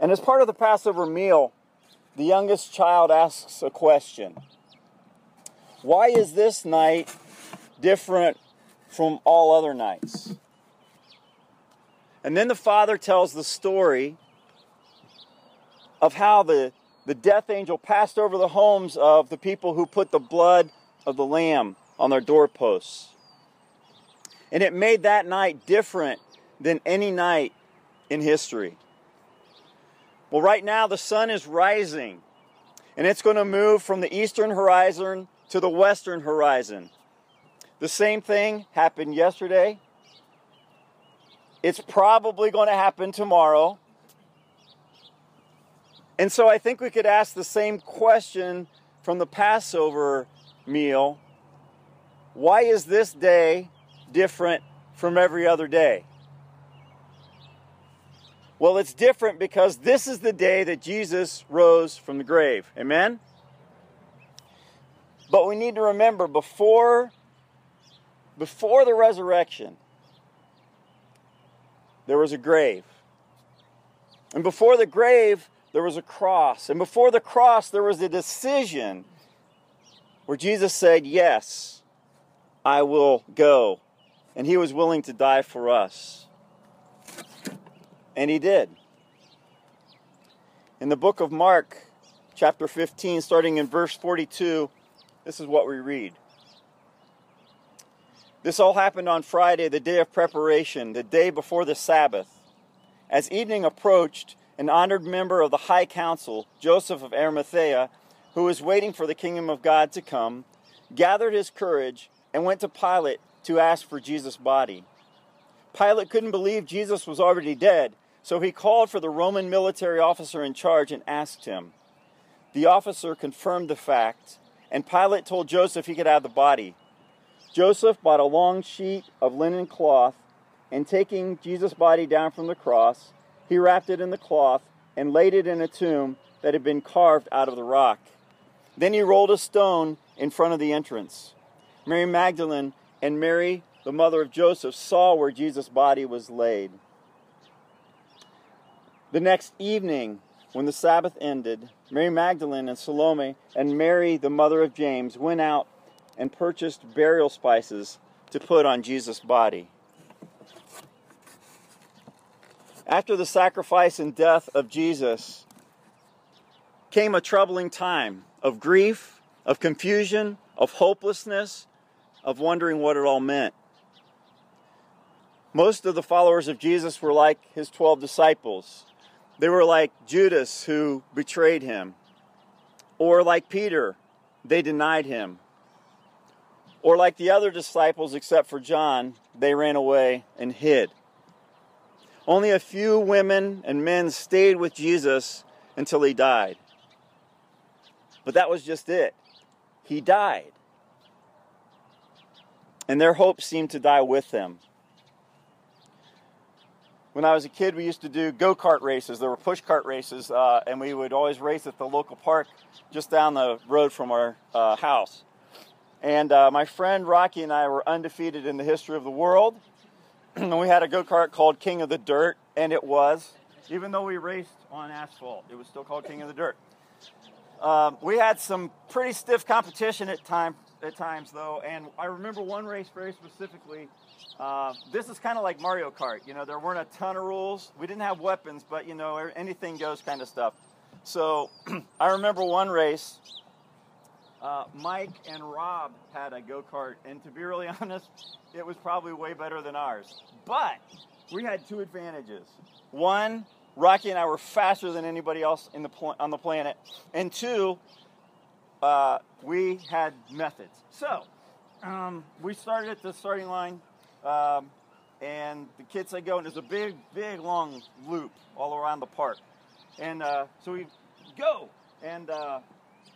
And as part of the Passover meal, the youngest child asks a question Why is this night different from all other nights? And then the father tells the story of how the, the death angel passed over the homes of the people who put the blood of the lamb on their doorposts. And it made that night different than any night in history. Well, right now the sun is rising, and it's going to move from the eastern horizon to the western horizon. The same thing happened yesterday. It's probably going to happen tomorrow. And so I think we could ask the same question from the Passover meal why is this day different from every other day? Well, it's different because this is the day that Jesus rose from the grave. Amen? But we need to remember before before the resurrection there was a grave. And before the grave there was a cross. And before the cross there was a decision where Jesus said, "Yes, I will go." And he was willing to die for us. And he did. In the book of Mark, chapter 15, starting in verse 42, this is what we read. This all happened on Friday, the day of preparation, the day before the Sabbath. As evening approached, an honored member of the High Council, Joseph of Arimathea, who was waiting for the kingdom of God to come, gathered his courage and went to Pilate to ask for Jesus' body. Pilate couldn't believe Jesus was already dead, so he called for the Roman military officer in charge and asked him. The officer confirmed the fact, and Pilate told Joseph he could have the body. Joseph bought a long sheet of linen cloth, and taking Jesus' body down from the cross, he wrapped it in the cloth and laid it in a tomb that had been carved out of the rock. Then he rolled a stone in front of the entrance. Mary Magdalene and Mary, the mother of Joseph, saw where Jesus' body was laid. The next evening, when the Sabbath ended, Mary Magdalene and Salome and Mary, the mother of James, went out and purchased burial spices to put on Jesus' body. After the sacrifice and death of Jesus came a troubling time of grief, of confusion, of hopelessness, of wondering what it all meant. Most of the followers of Jesus were like his 12 disciples. They were like Judas, who betrayed him, or like Peter, they denied him, or like the other disciples, except for John, they ran away and hid. Only a few women and men stayed with Jesus until he died. But that was just it. He died. And their hope seemed to die with them when I was a kid, we used to do go kart races. There were push kart races, uh, and we would always race at the local park just down the road from our uh, house. And uh, my friend Rocky and I were undefeated in the history of the world. and we had a go kart called King of the Dirt, and it was, even though we raced on asphalt, it was still called King of the Dirt. Um, we had some pretty stiff competition at time at times though, and I remember one race very specifically uh, this is kind of like Mario Kart. You know, there weren't a ton of rules. We didn't have weapons, but you know, anything goes kind of stuff. So I remember one race. Uh, Mike and Rob had a go kart, and to be really honest, it was probably way better than ours. But we had two advantages. One, Rocky and I were faster than anybody else the pl- on the planet, and two, uh, we had methods. So um, we started at the starting line um, and the kids say go, and there's a big, big, long loop all around the park. And uh, so we go, and uh,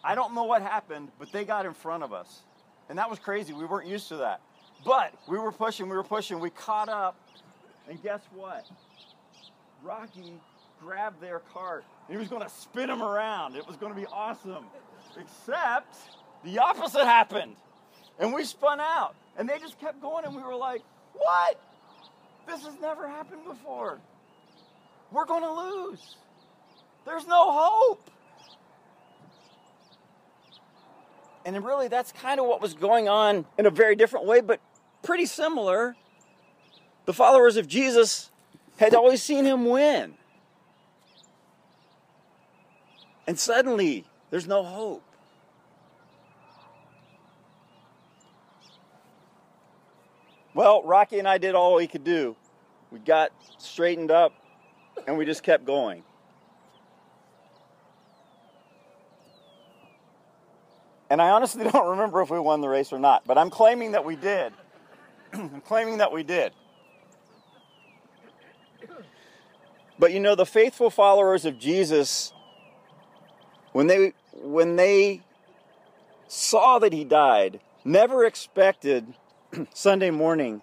I don't know what happened, but they got in front of us. And that was crazy. We weren't used to that. But we were pushing, we were pushing, we caught up, and guess what? Rocky grabbed their cart. He was going to spin them around. It was going to be awesome. Except the opposite happened. And we spun out. And they just kept going, and we were like, what? This has never happened before. We're going to lose. There's no hope. And really, that's kind of what was going on in a very different way, but pretty similar. The followers of Jesus had always seen him win. And suddenly, there's no hope. Well, Rocky and I did all we could do. We got straightened up and we just kept going. And I honestly don't remember if we won the race or not, but I'm claiming that we did. I'm claiming that we did. But you know, the faithful followers of Jesus, when they when they saw that he died, never expected Sunday morning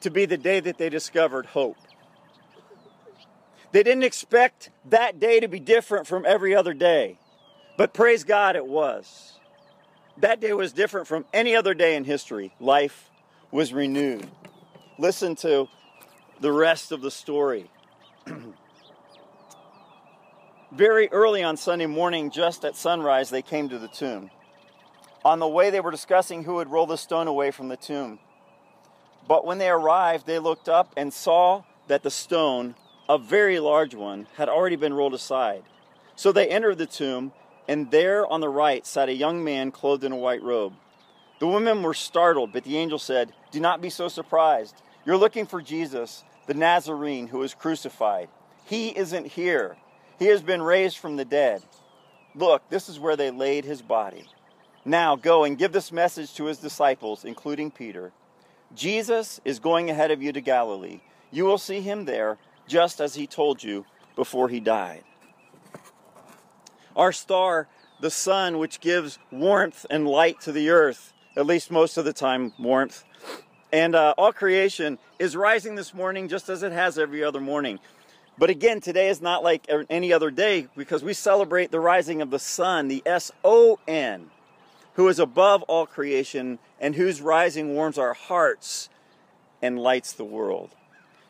to be the day that they discovered hope. They didn't expect that day to be different from every other day. But praise God, it was. That day was different from any other day in history. Life was renewed. Listen to the rest of the story. Very early on Sunday morning, just at sunrise, they came to the tomb. On the way, they were discussing who would roll the stone away from the tomb. But when they arrived, they looked up and saw that the stone, a very large one, had already been rolled aside. So they entered the tomb and there on the right sat a young man clothed in a white robe. The women were startled, but the angel said, Do not be so surprised. You're looking for Jesus, the Nazarene who was crucified. He isn't here, he has been raised from the dead. Look, this is where they laid his body. Now go and give this message to his disciples, including Peter. Jesus is going ahead of you to Galilee. You will see him there, just as he told you before he died. Our star, the sun, which gives warmth and light to the earth, at least most of the time, warmth. And uh, all creation is rising this morning just as it has every other morning. But again, today is not like any other day because we celebrate the rising of the sun, the S O N, who is above all creation and whose rising warms our hearts and lights the world.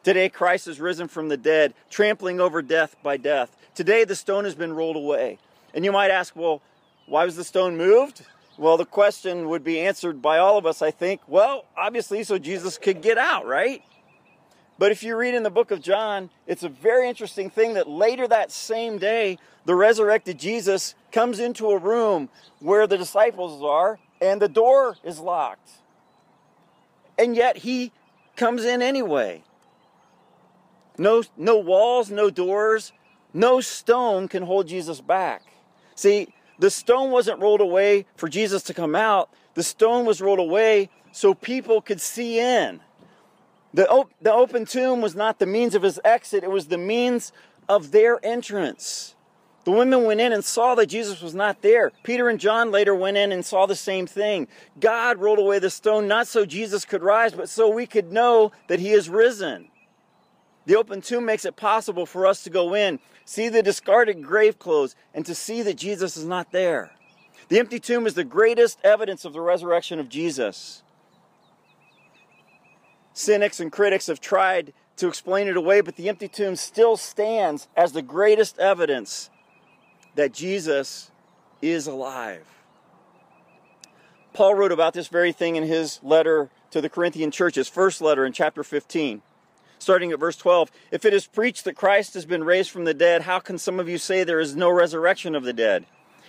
Today, Christ is risen from the dead, trampling over death by death. Today, the stone has been rolled away. And you might ask, well, why was the stone moved? Well, the question would be answered by all of us, I think. Well, obviously, so Jesus could get out, right? But if you read in the book of John, it's a very interesting thing that later that same day, the resurrected Jesus comes into a room where the disciples are and the door is locked. And yet he comes in anyway. No, no walls, no doors, no stone can hold Jesus back. See, the stone wasn't rolled away for Jesus to come out, the stone was rolled away so people could see in. The, op- the open tomb was not the means of his exit, it was the means of their entrance. The women went in and saw that Jesus was not there. Peter and John later went in and saw the same thing. God rolled away the stone not so Jesus could rise, but so we could know that he is risen. The open tomb makes it possible for us to go in, see the discarded grave clothes, and to see that Jesus is not there. The empty tomb is the greatest evidence of the resurrection of Jesus. Cynics and critics have tried to explain it away, but the empty tomb still stands as the greatest evidence that Jesus is alive. Paul wrote about this very thing in his letter to the Corinthian church, his first letter in chapter 15 starting at verse 12. If it is preached that Christ has been raised from the dead, how can some of you say there is no resurrection of the dead?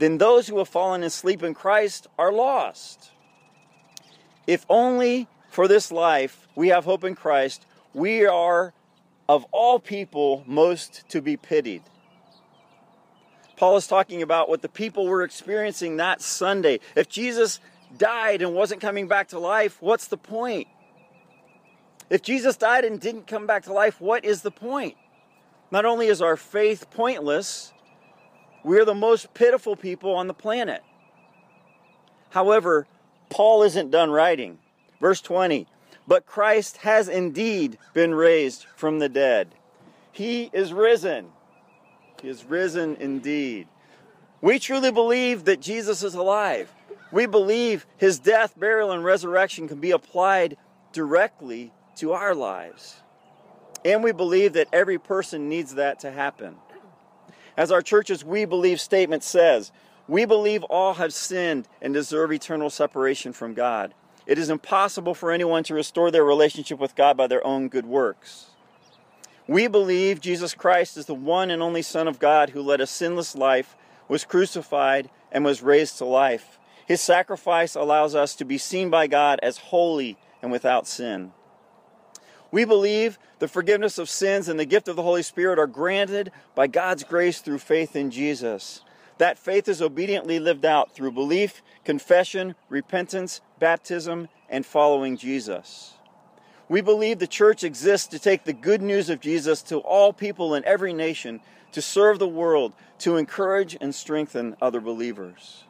Then those who have fallen asleep in Christ are lost. If only for this life we have hope in Christ, we are of all people most to be pitied. Paul is talking about what the people were experiencing that Sunday. If Jesus died and wasn't coming back to life, what's the point? If Jesus died and didn't come back to life, what is the point? Not only is our faith pointless, we're the most pitiful people on the planet. However, Paul isn't done writing. Verse 20 But Christ has indeed been raised from the dead. He is risen. He is risen indeed. We truly believe that Jesus is alive. We believe his death, burial, and resurrection can be applied directly to our lives. And we believe that every person needs that to happen. As our church's We Believe statement says, we believe all have sinned and deserve eternal separation from God. It is impossible for anyone to restore their relationship with God by their own good works. We believe Jesus Christ is the one and only Son of God who led a sinless life, was crucified, and was raised to life. His sacrifice allows us to be seen by God as holy and without sin. We believe the forgiveness of sins and the gift of the Holy Spirit are granted by God's grace through faith in Jesus. That faith is obediently lived out through belief, confession, repentance, baptism, and following Jesus. We believe the church exists to take the good news of Jesus to all people in every nation, to serve the world, to encourage and strengthen other believers.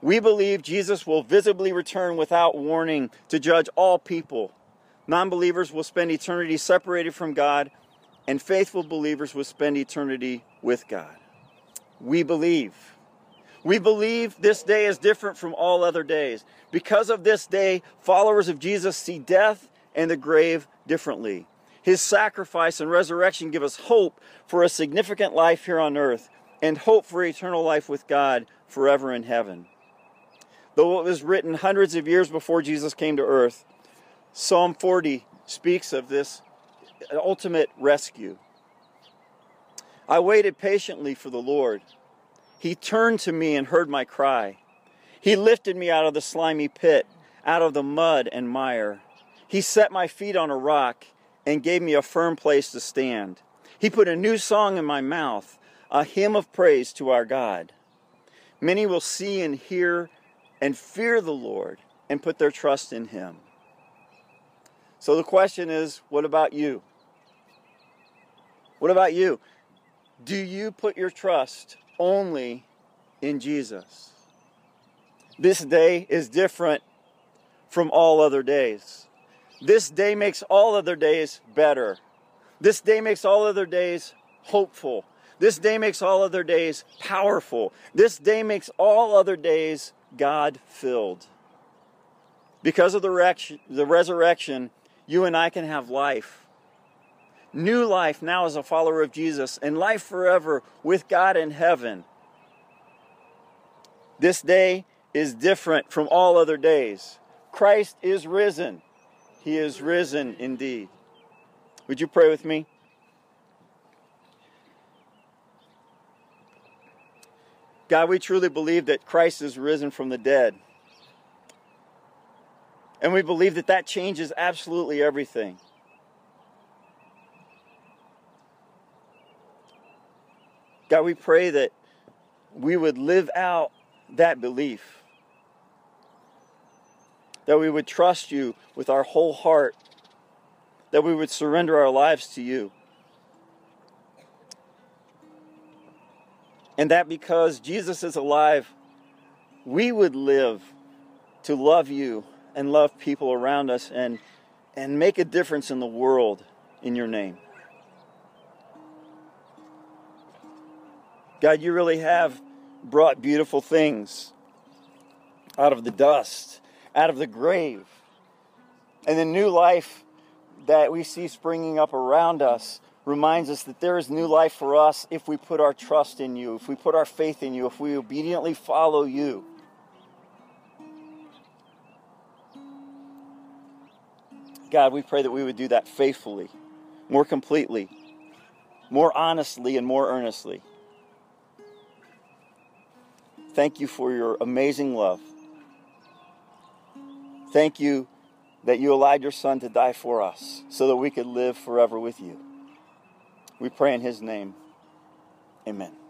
We believe Jesus will visibly return without warning to judge all people. Non believers will spend eternity separated from God, and faithful believers will spend eternity with God. We believe. We believe this day is different from all other days. Because of this day, followers of Jesus see death and the grave differently. His sacrifice and resurrection give us hope for a significant life here on earth and hope for eternal life with God forever in heaven. Though it was written hundreds of years before Jesus came to earth, Psalm 40 speaks of this ultimate rescue. I waited patiently for the Lord. He turned to me and heard my cry. He lifted me out of the slimy pit, out of the mud and mire. He set my feet on a rock and gave me a firm place to stand. He put a new song in my mouth, a hymn of praise to our God. Many will see and hear and fear the Lord and put their trust in Him. So the question is what about you? What about you? Do you put your trust only in Jesus? This day is different from all other days. This day makes all other days better. This day makes all other days hopeful. This day makes all other days powerful. This day makes all other days God filled. Because of the, the resurrection, you and I can have life. New life now as a follower of Jesus, and life forever with God in heaven. This day is different from all other days. Christ is risen. He is risen indeed. Would you pray with me? God, we truly believe that Christ is risen from the dead. And we believe that that changes absolutely everything. God, we pray that we would live out that belief. That we would trust you with our whole heart. That we would surrender our lives to you. And that because Jesus is alive, we would live to love you and love people around us and, and make a difference in the world in your name. God, you really have brought beautiful things out of the dust, out of the grave. And the new life that we see springing up around us reminds us that there is new life for us if we put our trust in you, if we put our faith in you, if we obediently follow you. God, we pray that we would do that faithfully, more completely, more honestly, and more earnestly. Thank you for your amazing love. Thank you that you allowed your Son to die for us so that we could live forever with you. We pray in His name. Amen.